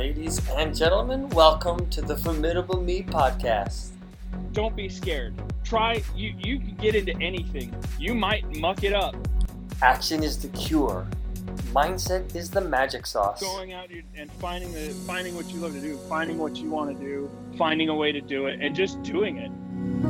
Ladies and gentlemen, welcome to the Formidable Me podcast. Don't be scared. Try you you can get into anything. You might muck it up. Action is the cure. Mindset is the magic sauce. Going out and finding the finding what you love to do, finding what you want to do, finding a way to do it, and just doing it.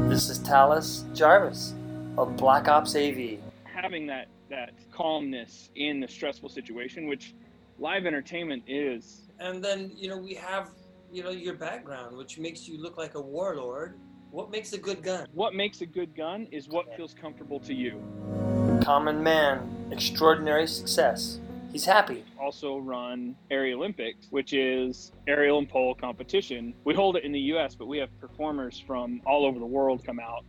This is Talis Jarvis of Black Ops AV. Having that that calmness in the stressful situation, which live entertainment is. And then, you know, we have, you know, your background, which makes you look like a warlord. What makes a good gun? What makes a good gun is what feels comfortable to you. Common man, extraordinary success. He's happy. Also run Aerial Olympics, which is aerial and pole competition. We hold it in the US, but we have performers from all over the world come out.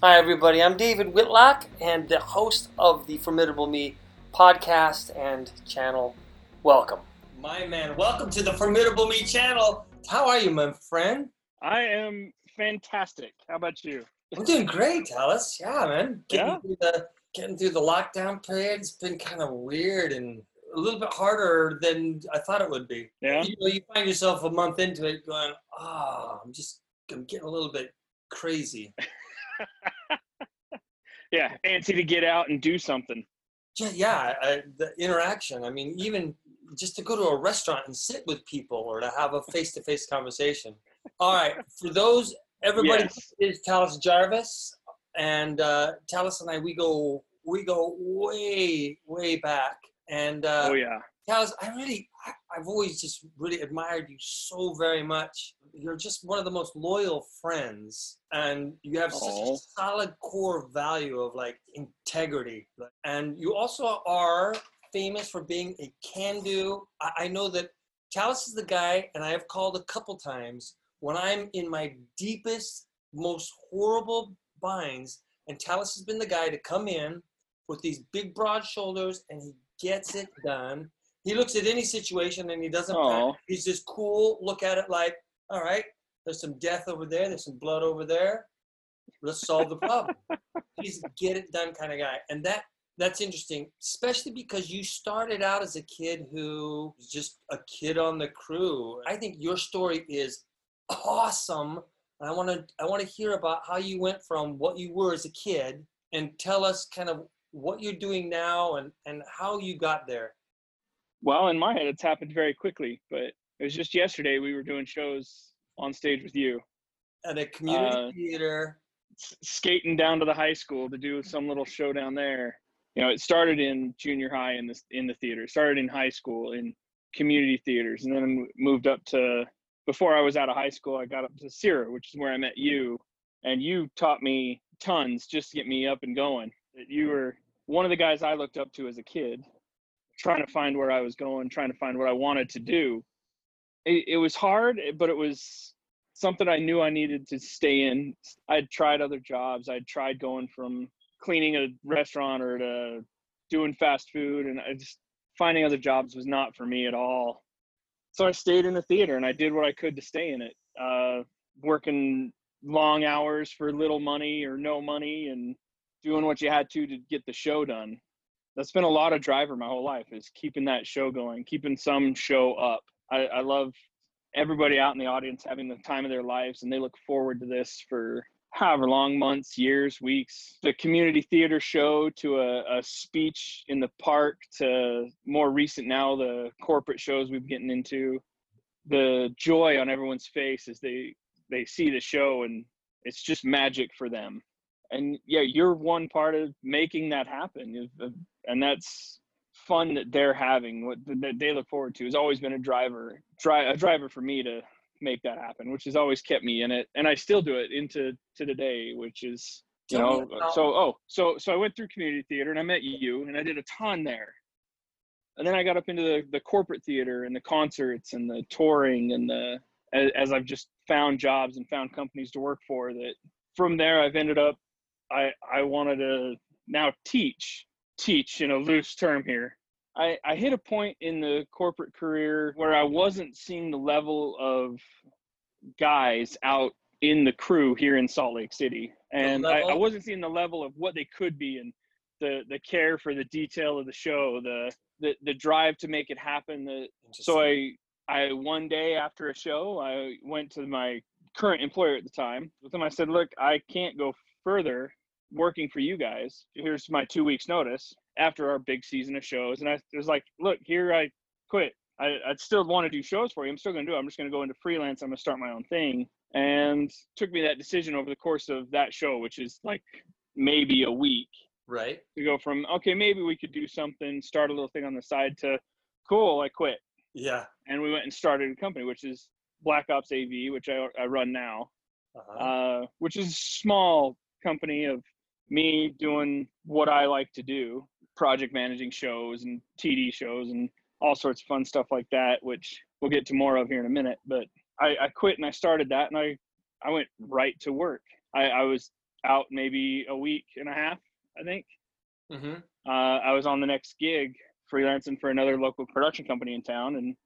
Hi, everybody. I'm David Whitlock and the host of the Formidable Me podcast and channel. Welcome. My man, welcome to the Formidable Me channel. How are you, my friend? I am fantastic. How about you? I'm doing great, Alice. Yeah, man. Getting Yeah? through the getting through the lockdown period. It's been kind of weird and a little bit harder than I thought it would be. Yeah. You know, you find yourself a month into it going, oh, I'm just I'm getting a little bit crazy. Yeah, antsy to get out and do something. Yeah, yeah, I, the interaction. I mean, even just to go to a restaurant and sit with people or to have a face-to-face conversation. All right, for those, everybody Yes. is Talis Jarvis, and uh, Talis and I, we go, we go way, way back. And uh, Oh yeah. Talis, I really, I, I've always just really admired you so very much. You're just one of the most loyal friends, and you have such a solid core value of like integrity. And you also are famous for being a can-do. I, I know that Talis is the guy, and I have called a couple times when I'm in my deepest, most horrible binds, and Talis has been the guy to come in with these big, broad shoulders, and he gets it done. He looks at any situation and he doesn't. Panic. He's just cool. Look at it like, all right, there's some death over there. There's some blood over there. Let's solve the problem. He's a get it done kind of guy, and that that's interesting, especially because you started out as a kid who was just a kid on the crew. I think your story is awesome. And I want to I want to hear about how you went from what you were as a kid and tell us kind of what you're doing now and and how you got there. Well, in my head, it's happened very quickly, but it was just yesterday we were doing shows on stage with you, At a community Uh, theater. skating down to the high school to do some little show down there. You know, it started in junior high in the in the theater. It started in high school in community theaters, and then moved up to. Before I was out of high school, I got up to Sierra, which is where I met you, and you taught me tons just to get me up and going. You were one of the guys I looked up to as a kid, trying to find where I was going, trying to find what I wanted to do. It, it was hard, but it was something I knew I needed to stay in. I'd tried other jobs. I'd tried going from cleaning a restaurant or to doing fast food, and I just finding other jobs was not for me at all. So I stayed in the theater and I did what I could to stay in it, uh, working long hours for little money or no money, and doing what you had to to get the show done. That's been a lot of driver my whole life is keeping that show going, keeping some show up. I, I love everybody out in the audience having the time of their lives and they look forward to this for however long months years weeks the community theater show to a, a speech in the park to more recent now the corporate shows we've getting into the joy on everyone's face as they they see the show and it's just magic for them. And yeah you're one part of making that happen and that's fun that they're having what that they look forward to. Has always been a driver dri- a driver for me to make that happen which has always kept me in it and i still do it into to today which is you know so oh so so i went through community theater and i met you and i did a ton there. And then i got up into the, the corporate theater and the concerts and the touring and the as, as i've just found jobs and found companies to work for that from there i've ended up i i wanted to now teach teach in a loose term here I, I hit a point in the corporate career where I wasn't seeing the level of guys out in the crew here in Salt Lake City. And I, I wasn't seeing the level of what they could be and the, the care for the detail of the show, the, the, the drive to make it happen. The, so I I one day after a show, I went to my current employer at the time with them. I said, "Look, I can't go further working for you guys. Here's my two weeks notice after our big season of shows." And I was like, "Look, here I quit. I, I'd still want to do shows for you. I'm still going to do it. I'm just going to go into freelance. I'm going to start my own thing." And took me that decision over the course of that show, which is like maybe a week Right. to go from okay maybe we could do something start a little thing on the side to cool i quit Yeah. and we went and started a company which is black ops av which i, I run now Uh-huh. uh, which is a small company of me doing what i like to do project managing shows and td shows and all sorts of fun stuff like that which we'll get to more of here in a minute but i, I quit and i started that and i i went right to work I, I was out maybe a week and a half i think mm-hmm. uh, I was on the next gig freelancing for another local production company in town and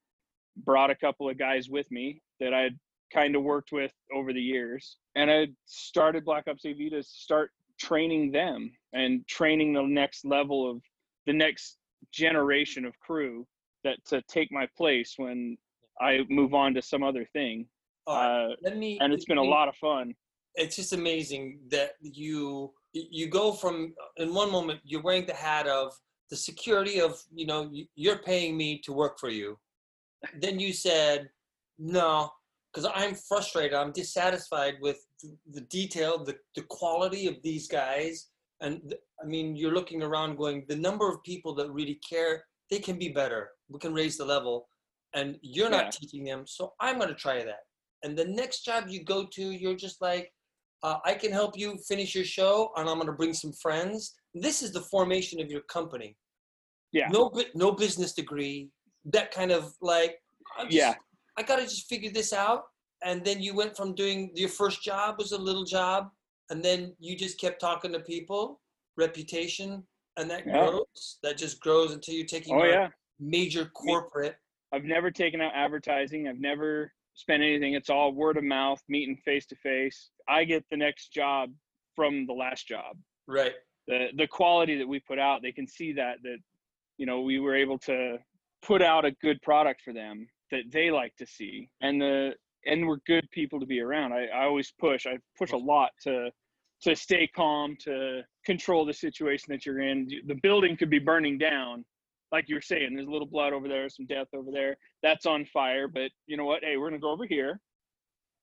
brought a couple of guys with me that I'd kind of worked with over the years. And I started Black Ops AV to start training them and training the next level of the next generation of crew that to take my place when I move on to some other thing. Uh, let me. and it's been a me- lot of fun. It's just amazing that you you go from in one moment you're wearing the hat of the security of you know you're paying me to work for you. Then you said no because I'm frustrated. I'm dissatisfied with the detail, the the quality of these guys, and I mean you're looking around going the number of people that really care. They can be better. We can raise the level, and you're not Yeah. teaching them. So I'm going to try that. And the next job you go to, you're just like, uh, I can help you finish your show, and I'm going to bring some friends. This is the formation of your company. Yeah. No, no business degree. That kind of like, I'm just, Yeah. I got to just figure this out. And then you went from doing your first job was a little job, and then you just kept talking to people, reputation, and that Yeah. grows. That just grows until you're taking Oh yeah. major corporate. I've never taken out advertising. I've never spent anything. It's all word of mouth, meeting face to face. I get the next job from the last job. Right. The the quality that we put out, they can see that that you know we were able to put out a good product for them that they like to see, and the and we're good people to be around. I, I always push. I push a lot to to stay calm, to control the situation that you're in. The building could be burning down, like you were saying. There's a little blood over there, some death over there. That's on fire. But you know what? Hey, we're gonna go over here,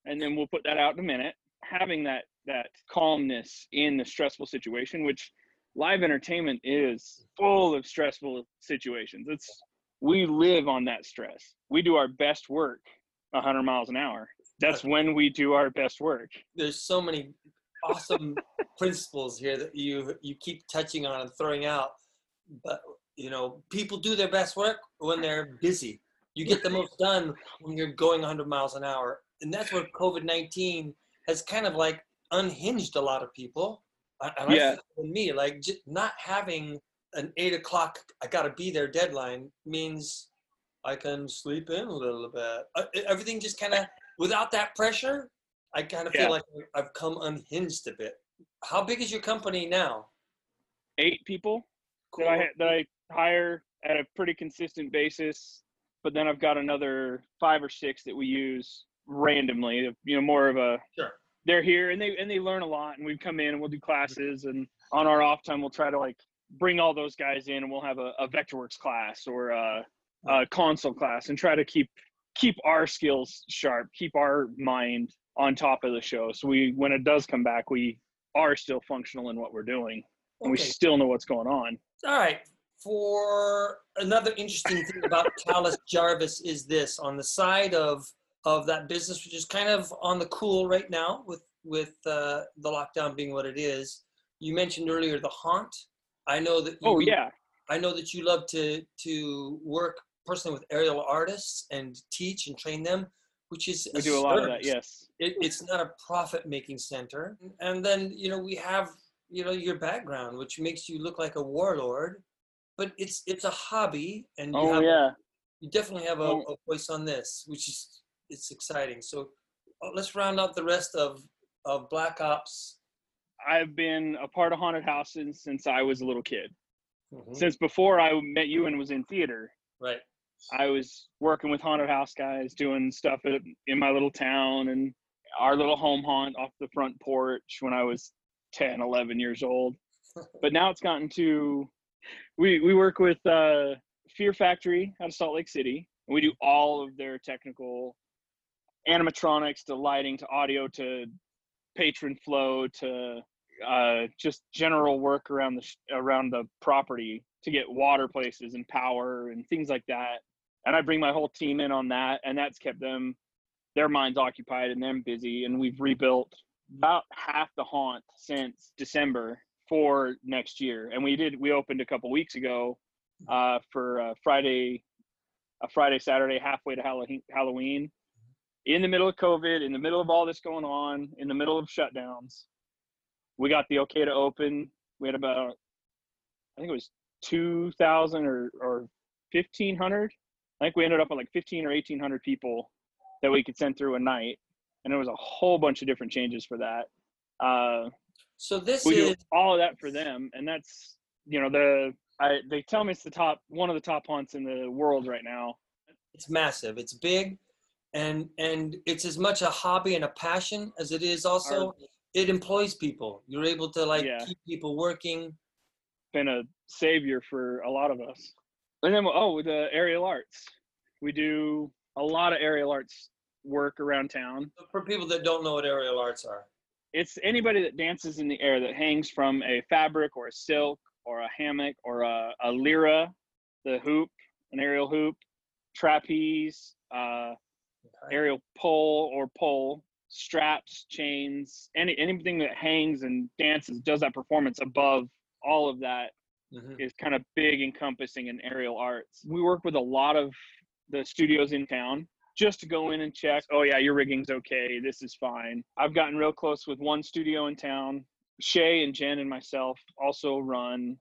and then we'll put that out in a minute. Having that that calmness in the stressful situation, which live entertainment is full of stressful situations. It's we live on that stress. We do our best work 100 miles an hour. That's when we do our best work. there's so many awesome principles here that you you keep touching on and throwing out but you know people do their best work when they're busy you get the most done when you're going 100 miles an hour and that's where covid-19 has kind of like unhinged a lot of people and Yeah. me like not having an eight o'clock i gotta be there deadline means i can sleep in a little bit Uh, everything just kind of without that pressure I kind of Yeah. feel like I've come unhinged a bit. How big is your company now? Eight people that I that I hire at a pretty consistent basis, but then I've got another five or six that we use randomly. You know, more of a Sure. they're here and they and they learn a lot, and we come in and we'll do classes, and on our off time we'll try to like bring all those guys in, and we'll have a, a VectorWorks class or a, a console class, and try to keep keep our skills sharp, keep our mind on top of the show. So we when it does come back, we are still functional in what we're doing, and we still know what's going on. All right. For another interesting thing about Talus Jarvis is this on the side of of that business, which is kind of on the cool right now with with uh, the lockdown being what it is. You mentioned earlier the haunt. I know that. You, Oh yeah, I know that you love to to work personally with aerial artists and teach and train them, which is we do a lot of that. Yes. it, it's not a profit making center and then you know we have you know your background which makes you look like a warlord but it's it's a hobby and you, Oh have, yeah. you definitely have a, Oh. a voice on this which is it's exciting so uh, let's round out the rest of of black ops I've been a part of haunted houses since I was a little kid. Mhm. Since before I met you and was in theater. right I was working with haunted house guys, doing stuff at, in my little town and our little home haunt off the front porch when I was 10, 11 years old. But now it's gotten to we we work with uh, Fear Factory out of Salt Lake City, and we do all of their technical animatronics to lighting to audio to patron flow to uh, just general work around the around the property to get water places and power and things like that. And I bring my whole team in on that, and that's kept them their minds occupied and them busy. And we've rebuilt about half the haunt since December for next year. And we did we opened a couple weeks ago uh, for Friday, a Friday Saturday halfway to Halloween in the middle of COVID, in the middle of all this going on, in the middle of shutdowns, we got the okay to open. We had about, I think it was 2,000 or, or 1,500. I think we ended up with like 15 or 1,800 people that we could send through a night. And it was a whole bunch of different changes for that. Uh, so this we is all of that for them. And that's, you know, the, I, they tell me it's the top, one of the top hunts in the world right now. It's massive. It's big and and it's as much a hobby and a passion as it is also Our, it employs people you're able to like yeah. keep people working been a savior for a lot of us and then oh the aerial arts. We do a lot of aerial arts work around town. For people that don't know what aerial arts are. It's anybody that dances in the air that hangs from a fabric or a silk or a hammock or a, a lyra the hoop an aerial hoop trapeze uh, aerial pole or pole, straps, chains, any anything that hangs and dances, does that performance above all of that mm-hmm. is kind of big encompassing in aerial arts. We work with a lot of the studios in town just to go in and check, oh yeah, your rigging's okay, this is fine. I've gotten real close with one studio in town. Shay and Jen and myself also run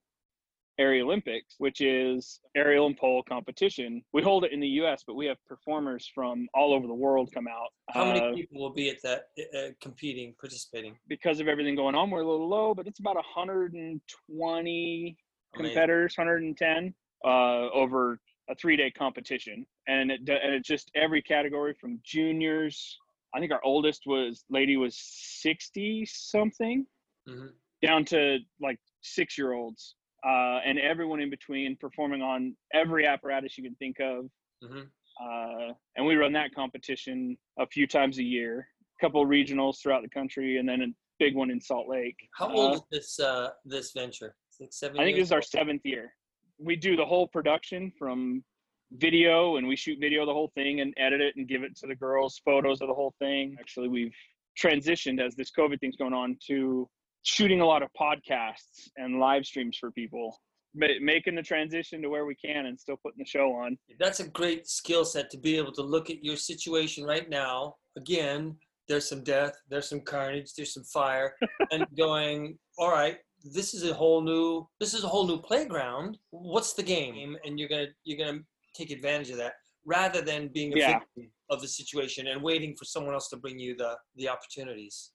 Aerial Olympics, which is aerial and pole competition. We hold it in the U.S., but we have performers from all over the world come out. How many uh, people will be at that uh, competing, participating? Because of everything going on, we're a little low, but it's about 120 competitors, 110 uh, over a three-day competition, and it and it's just every category from juniors. I think our oldest was lady was 60 something, mm-hmm. down to like six year olds uh, and everyone in between performing on every apparatus you can think of. Mm-hmm. Uh, and we run that competition a few times a year, a couple regionals throughout the country, and then a big one in Salt Lake. How old uh, is this uh, this venture? Like seven. I think this is our seventh year. We do the whole production from video, and we shoot video the whole thing and edit it and give it to the girls, photos of the whole thing. Actually, we've transitioned as this COVID thing's going on to shooting a lot of podcasts and live streams for people making the transition to where we can and still putting the show on that's a great skill set to be able to look at your situation right now again there's some death there's some carnage there's some fire and going all right this is a whole new this is a whole new playground what's the game and you're gonna you're gonna take advantage of that rather than being a yeah. victim of the situation and waiting for someone else to bring you the the opportunities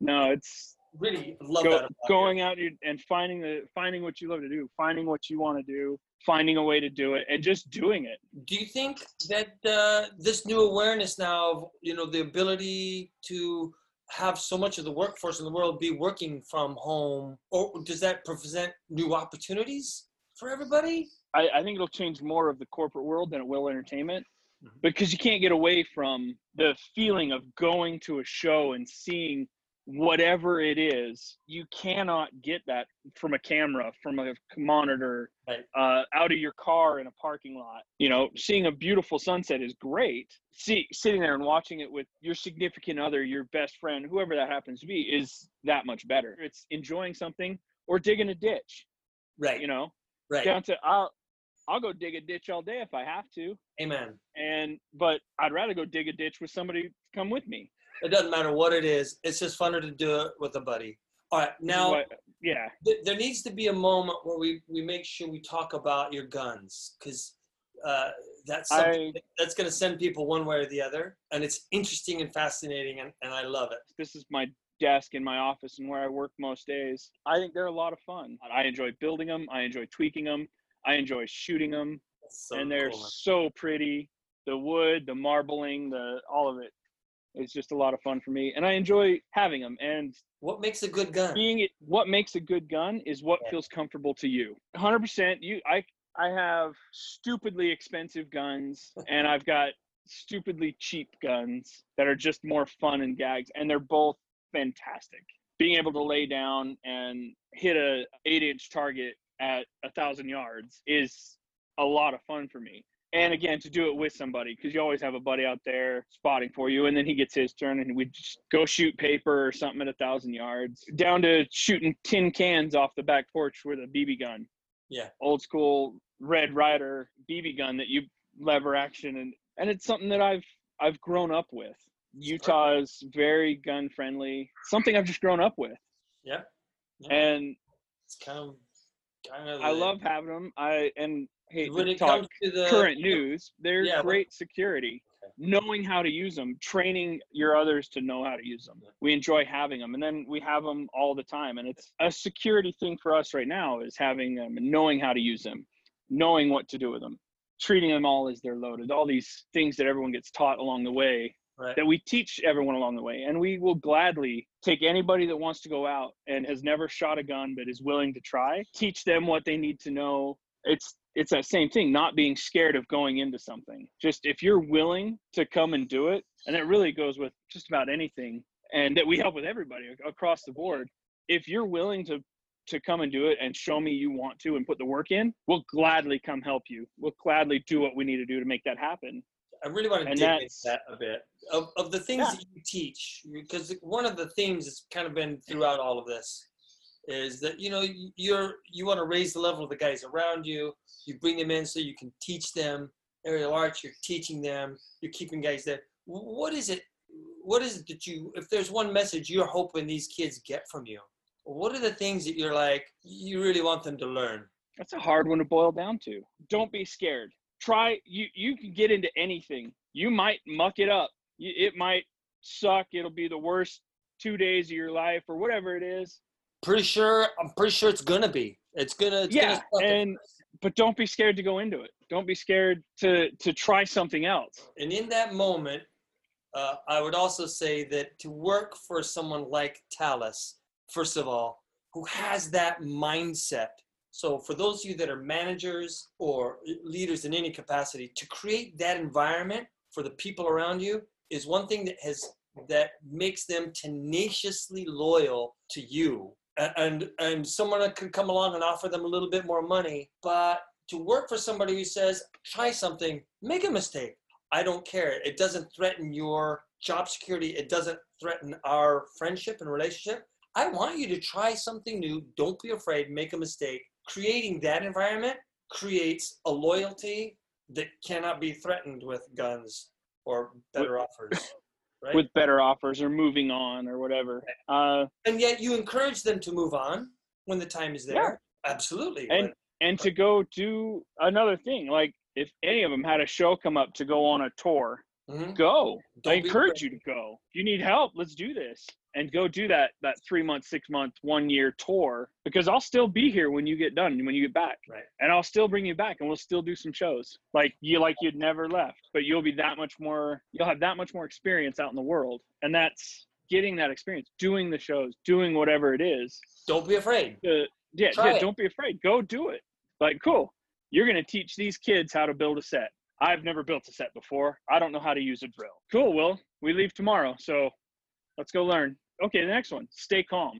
no it's really love Go, that. going out and finding the finding what you love to do, finding what you want to do, finding a way to do it, and just doing it. Do you think that uh, this new awareness now of you know the ability to have so much of the workforce in the world be working from home, or does that present new opportunities for everybody? I, I think it'll change more of the corporate world than it will entertainment mm-hmm. because you can't get away from the feeling of going to a show and seeing whatever it is, you cannot get that from a camera, from a monitor, right. uh, out of your car in a parking lot. You know, seeing a beautiful sunset is great. See, sitting there and watching it with your significant other, your best friend, whoever that happens to be, is that much better. It's enjoying something or digging a ditch. Right. You know, right. Down to I'll I'll go dig a ditch all day if I have to. Amen. And but I'd rather go dig a ditch with somebody to come with me. It doesn't matter what it is. It's just funner to do it with a buddy. All right, now, what, yeah, th- there needs to be a moment where we we make sure we talk about your guns because uh, that's I, that's going to send people one way or the other, and it's interesting and fascinating, and, and I love it. This is my desk in my office and where I work most days. I think they're a lot of fun. I enjoy building them. I enjoy tweaking them. I enjoy shooting them. So and they're cool, so pretty. The wood, the marbling, the all of it. It's just a lot of fun for me, and I enjoy having them. And What makes a good gun? being it, what makes a good gun is what Yeah. feels comfortable to you. 100%. You, I, I have stupidly expensive guns, and I've got stupidly cheap guns that are just more fun and gags, and they're both fantastic. Being able to lay down and hit a eight inch target at a thousand yards is a lot of fun for me. And again, to do it with somebody, because you always have a buddy out there spotting for you, and then he gets his turn, and we just go shoot paper or something at a thousand yards, down to shooting tin cans off the back porch with a BB gun. Yeah. Old school Red Ryder BB gun that you lever action, and and it's something that I've I've grown up with. Utah is very gun friendly, something I've just grown up with, Yeah. yeah. and it's kind of kind of. I love having them. I and hate when to it talk comes to the current news. They're Yeah, great security. Okay. Knowing how to use them, training your others to know how to use them. We enjoy having them, and then we have them all the time. And it's a security thing for us right now is having them and knowing how to use them, knowing what to do with them, treating them all as they're loaded. All these things that everyone gets taught along the way Right. that we teach everyone along the way. And we will gladly take anybody that wants to go out and has never shot a gun but is willing to try, teach them what they need to know. It's it's that same thing, not being scared of going into something. Just if you're willing to come and do it, and it really goes with just about anything, and that we help with everybody across the board. If you're willing to to come and do it and show me you want to and put the work in, we'll gladly come help you. We'll gladly do what we need to do to make that happen. I really want to And dig into that a bit of, of the things Yeah. that you teach, because one of the themes that's kind of been throughout all of this is that you know you- you're you want to raise the level of the guys around you. You bring them in so you can teach them aerial arts. You're teaching them. You're keeping guys there. What is it? What is it that you? If there's one message you're hoping these kids get from you, what are the things that you're like you really want them to learn? That's a hard one to boil down to. Don't be scared. Try you you can get into anything. You might muck it up. It might suck. It'll be the worst 2 days of your life or whatever it is. Pretty sure. I'm pretty sure it's gonna be. It's gonna. It's Yeah, Gonna and but don't be scared to go into it. Don't be scared to to try something else. And in that moment, uh, I would also say that to work for someone like Talis, first of all, who has that mindset. So, for those of you that are managers or leaders in any capacity, to create that environment for the people around you is one thing that has that makes them tenaciously loyal to you. And and someone could come along and offer them a little bit more money, but to work for somebody who says, try something, make a mistake. I don't care. It doesn't threaten your job security. It doesn't threaten our friendship and relationship. I want you to try something new. Don't be afraid. Make a mistake. Creating that environment creates a loyalty that cannot be threatened with guns or better offers. Right? with better offers or moving on or whatever. Uh, and yet you encourage them to move on when the time is there. Yeah. Absolutely. and and to go do another thing, like if any of them had a show come up to go on a tour, Mhm. go. I Don't be encourage you to go. If you need help, let's do this and go do that that three month, six month, one year tour because I'll still be here when you get done when you get back, Right. and I'll still bring you back and we'll still do some shows like you like you'd never left, but you'll be that much more. You'll have that much more experience out in the world, and that's getting that experience, doing the shows, doing whatever it is. Don't be afraid. Uh, yeah, Try yeah. it. Don't be afraid. Go do it. Like, cool. You're gonna teach these kids how to build a set. I've never built a set before. I don't know how to use a drill. Cool. Will. we leave tomorrow, so let's go learn. Okay, the next one. Stay calm,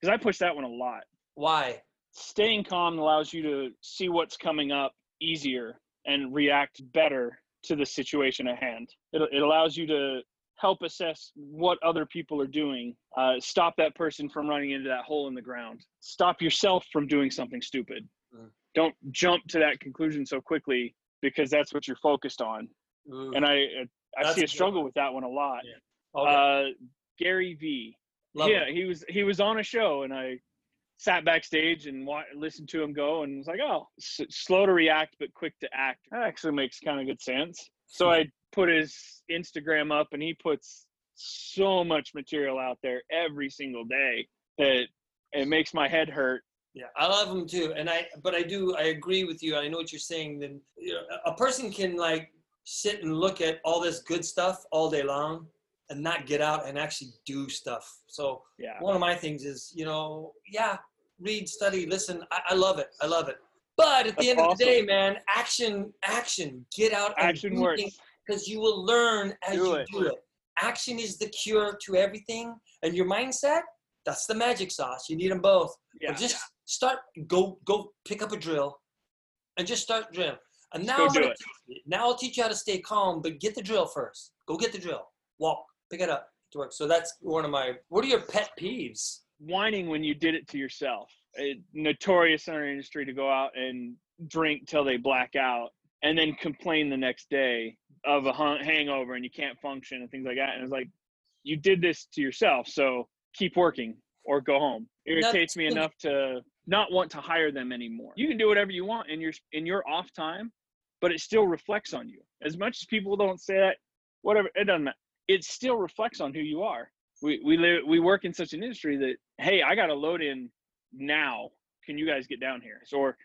because I push that one a lot. Why? Staying calm allows you to see what's coming up easier and react better to the situation at hand. It, it allows you to help assess what other people are doing. Uh, stop that person from running into that hole in the ground. Stop yourself from doing something stupid. Mm. Don't jump to that conclusion so quickly because that's what you're focused on. Ooh. And I I That's see a struggle one. with that one a lot. Okay. Uh, Gary V. Love yeah, it. he was he was on a show, and I sat backstage and wa- listened to him go, and was like, oh, s- slow to react but quick to act. That actually makes kind of good sense. So I put his Instagram up, and he puts so much material out there every single day that it makes my head hurt Yeah, I love them too, and I. But I do. I agree with you. I know what you're saying. Then you know, a person can like sit and look at all this good stuff all day long, and not get out and actually do stuff. So Yeah. one of my things is, you know, yeah, read, study, listen. I, I love it. I love it. But at the That's end of the day, man, action, action, get out and Action works. because you will learn as Do you it. do it. Action is the cure to everything, and your mindset. That's the magic sauce. You need them both. Yeah. But just start. Go go pick up a drill, and just start drill. And now I'm gonna now i'll teach you how to stay calm. But get the drill first. Go get the drill. Walk. Pick it up. To work. So that's one of my. What are your pet peeves? whining when you did it to yourself. It, notorious in our industry to go out and drink till they black out and then complain the next day of a hangover and you can't function and things like that. And it's like, you did this to yourself, so keep working or go home. Irritates me enough to not want to hire them anymore. You can do whatever you want in your in your off time, but it still reflects on you. As much as people don't say that, whatever, it doesn't matter. It still reflects on who you are we we live we work in such an industry that hey i got to load in now can you guys get down here so or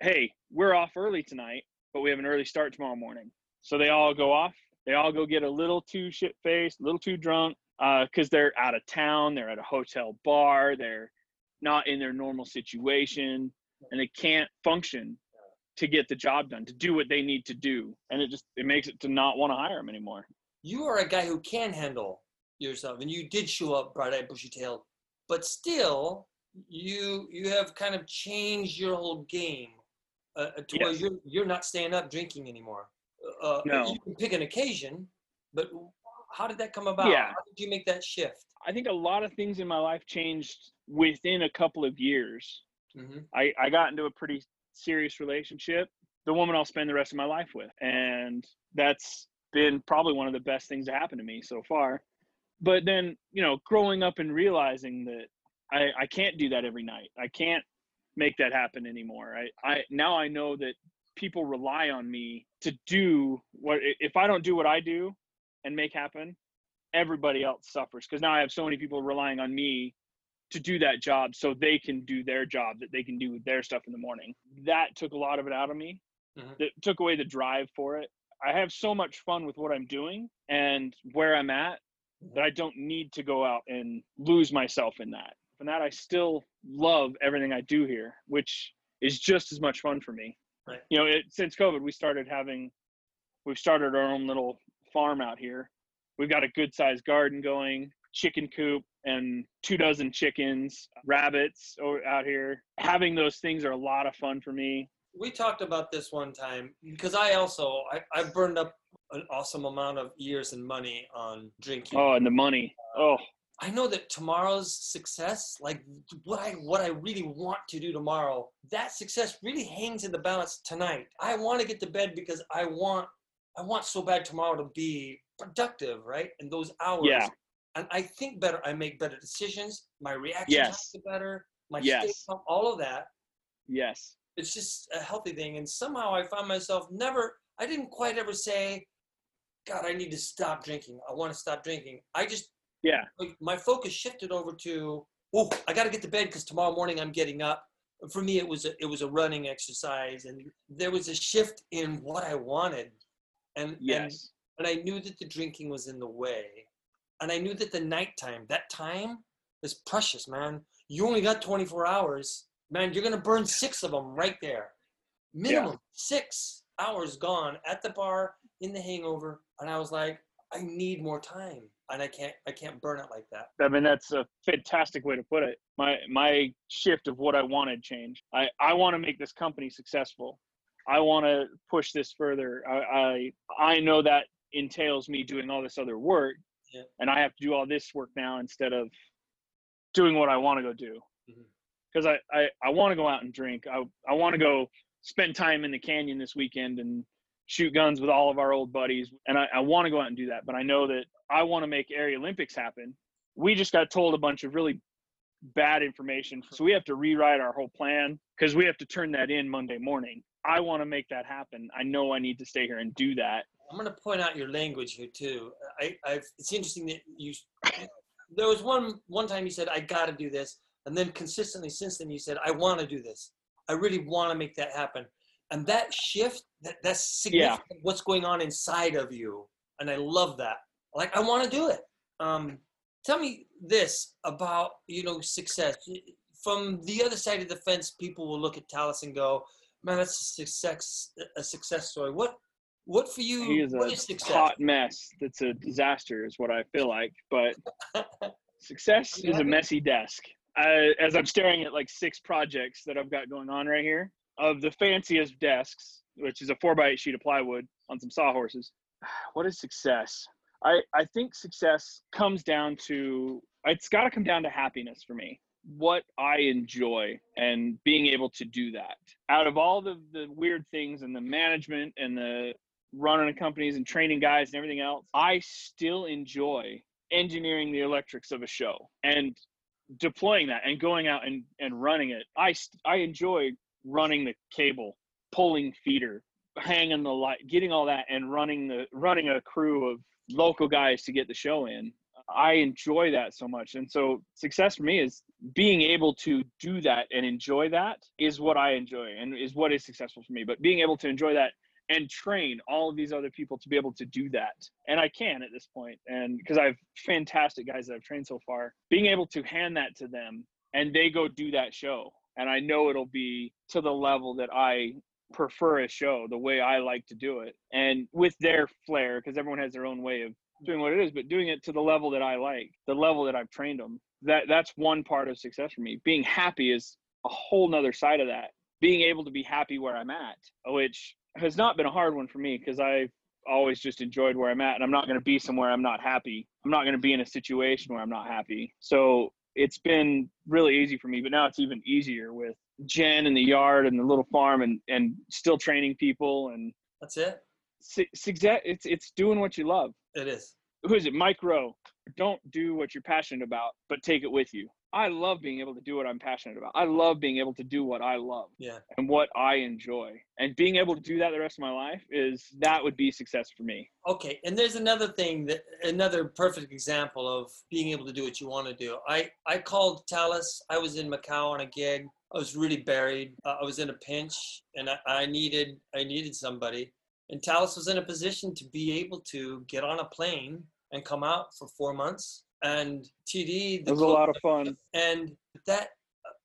hey we're off early tonight but we have an early start tomorrow morning so they all go off they all go get a little too shit faced a little too drunk uh, because they're out of town they're at a hotel bar they're not in their normal situation and they can't function to get the job done to do what they need to do and it just it makes it to not want to hire them anymore You are a guy who can handle yourself, and you did show up bright-eyed, bushy-tailed, but still, you you have kind of changed your whole game uh, to where you're you're not staying up drinking anymore. Uh, No. you can pick an occasion, but how did that come about? Yeah. How did you make that shift? I think a lot of things in my life changed within a couple of years. hmm I, I got into a pretty serious relationship, the woman I'll spend the rest of my life with. And that's been probably one of the best things to happen to me so far. But then, you know, growing up and realizing that I, I can't do that every night. I can't make that happen anymore. I, I now I know that people rely on me to do what if I don't do what I do and make happen, everybody else suffers because now I have so many people relying on me to do that job so they can do their job that they can do their stuff in the morning. That took a lot of it out of me. Mhm. That took away the drive for it. I have so much fun with what I'm doing and where I'm at that I don't need to go out and lose myself in that. And that I still love everything I do here, which is just as much fun for me. Right. You know, it, since COVID, we started having, we've started our own little farm out here. We've got a good sized garden going, chicken coop, and two dozen chickens, rabbits out here. Having those things are a lot of fun for me. We talked about this one time because I also I, I burned up an awesome amount of years and money on drinking. Oh, and the money. Oh, I know that tomorrow's success, like what I what I really want to do tomorrow, that success really hangs in the balance tonight. I want to get to bed because I want I want so bad tomorrow to be productive, right? In those hours. Yeah. And I think better, I make better decisions, my reaction Yes. times are better, my Yes. state, all of that. yes. It's just a healthy thing. And somehow I found myself never I didn't quite ever say, God, I need to stop drinking. I want to stop drinking. I just Yeah. my focus shifted over to oh i got to get to bed because tomorrow morning i'm getting up for me it was a, it was a running exercise and there was a shift in what i wanted and and, Yes. And i knew that the drinking was in the way and i knew that the nighttime that time is precious man you only got 24 hours man you're gonna burn six of them right there minimum six hours gone at the bar in the hangover and i was like i need more time and i can't i can't burn it like that I mean, that's a fantastic way to put it. My my shift of what I wanted changed. I I want to make this company successful. I want to push this further. I, I I know that entails me doing all this other work, Yeah. and I have to do all this work now instead of doing what I want to go do. Mm-hmm. Because I I, I want to go out and drink. I I want to go spend time in the canyon this weekend and shoot guns with all of our old buddies. And I, I want to go out and do that. But I know that I want to make Aerial Olympics happen. We just got told a bunch of really bad information. So we have to rewrite our whole plan because we have to turn that in Monday morning. I want to make that happen. I know I need to stay here and do that. I'm going to point out your language here too i i've it's interesting that you there was one one time you said i got to do this And then consistently since then, you said, I want to do this. I really want to make that happen. And that shift, that, that's significant yeah. what's going on inside of you. And I love that. Like, I want to do it. Um, tell me this about, you know, success. From the other side of the fence, people will look at Tallis and go, man, that's a success, a success story. What, what for you? He is a is hot mess. That's a disaster, is what I feel like. But success is a messy desk. I, as I'm staring at like six projects that I've got going on right here, of the fanciest desks, which is a four by eight sheet of plywood on some sawhorses. What is success? I, I think success comes down to it's got to come down to happiness for me what I enjoy and being able to do that. Out of all the, the weird things and the management and the running companies and training guys and everything else, I still enjoy engineering the electrics of a show and deploying that and going out and, and running it. I, I enjoy running the cable, pulling feeder, hanging the light, getting all that and running the running a crew of local guys to get the show in. I enjoy that so much. And so success for me is being able to do that and enjoy that is what I enjoy and is what is successful for me. But being able to enjoy that and train all of these other people to be able to do that. And I can at this. And because I have fantastic guys that I've trained so far, being able to hand that to them and they go do that show. And I know it'll be to the level that I prefer a show, the way I like to do it. And with their flair, because everyone has their own way of doing what it is, but doing it to the level that I like, the level that I've trained them. That that's one part of success for me. Being happy is a whole nother side of that. Being able to be happy where I'm at, which has not been a hard one for me because I've always just enjoyed where I'm at, and I'm not going to be somewhere I'm not happy. I'm not going to be in a situation where I'm not happy. So it's been really easy for me, but now it's even easier with Jen and the yard and the little farm and and still training people and that's it. It's it's doing what you love. It is. Who is it? Mike Rowe. Don't do what you're passionate about, but take it with you. I love being able to do what I'm passionate about. I love being able to do what I love. Yeah. And what I enjoy. And being able to do that the rest of my life is that would be success for me. Okay. And there's another thing that another perfect example of being able to do what you want to do. I I called Talis. I was in Macau on a gig. I was really buried. Uh, I was in a pinch and I, I needed I needed somebody. And Talis was in a position to be able to get on a plane and come out for four months. And TD, it was a lot of fun. And that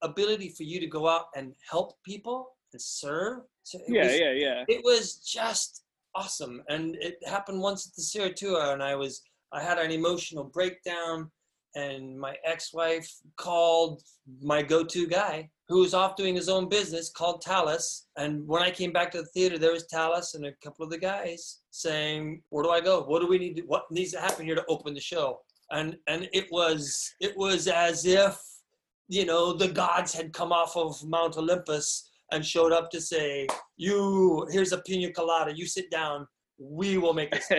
ability for you to go out and help people and serve. So yeah, was, yeah, yeah. It was just awesome. And it happened once at the Sierra Tour, and I was I had an emotional breakdown and my ex-wife called my go-to guy who was off doing his own business called Tallis. And when I came back to the theater, there was Tallis and a couple of the guys saying, "Where do I go? What do we need? To, what needs to happen here to open the show?" And and it was it was as if you know the gods had come off of Mount Olympus and showed up to say, "You here's a pina colada. You sit down. We will make this."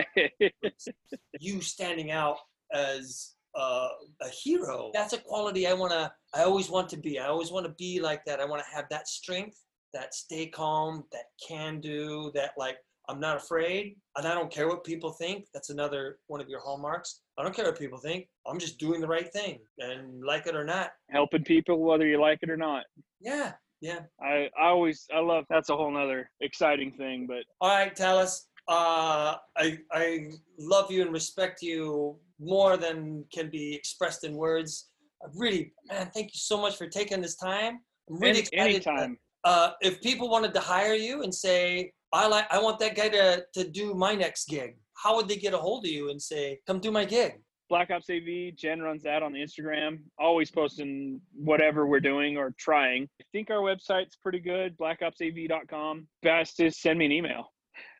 you standing out as uh, a hero. That's a quality I want to, I always want to be. I always want to be like that. I want to have that strength, that stay calm, that can do, that like, I'm not afraid and I don't care what people think. That's another one of your hallmarks. I don't care what people think. I'm just doing the right thing and like it or not. Helping people whether you like it or not. Yeah. Yeah. I, I always I love that's a whole nother exciting thing. But all right, Tallis. Uh I I love you and respect you more than can be expressed in words. I really, man, thank you so much for taking this time. I'm really Any, excited. Anytime. Uh, if people wanted to hire you and say, I like, I want that guy to to do my next gig. How would they get a hold of you and say, come do my gig? Black Ops AV, Jen runs that on the Instagram. Always posting whatever we're doing or trying. I think our website's pretty good, blackopsav.com. Best is send me an email.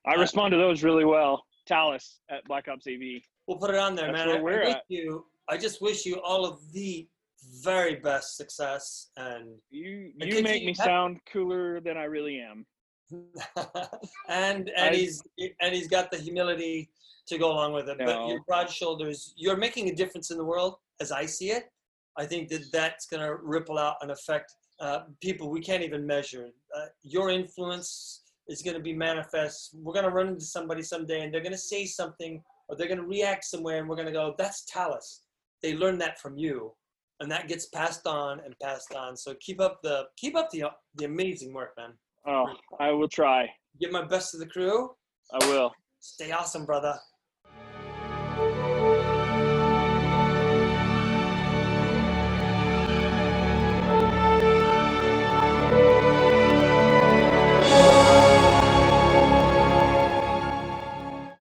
I respond to those really well. Tallis at Black Ops AV. We'll put it on there, That's man. Where I, we're I at. You, I just wish you all of the very best success and you you make me sound cooler than I really am. and and I, he's and he's got the humility to go along with it. No. But your broad shoulders, you're making a difference in the world as I see it. I think that that's going to ripple out and affect uh, people we can't even measure. Uh, your influence is going to be manifest. We're going to run into somebody someday, and they're going to say something or they're going to react somewhere and we're going to go, that's Tallis. They learned that from you. And that gets passed on and passed on. So keep up the keep up the the amazing work, man. Oh, I will try. Give my best to the crew. I will. Stay awesome, brother.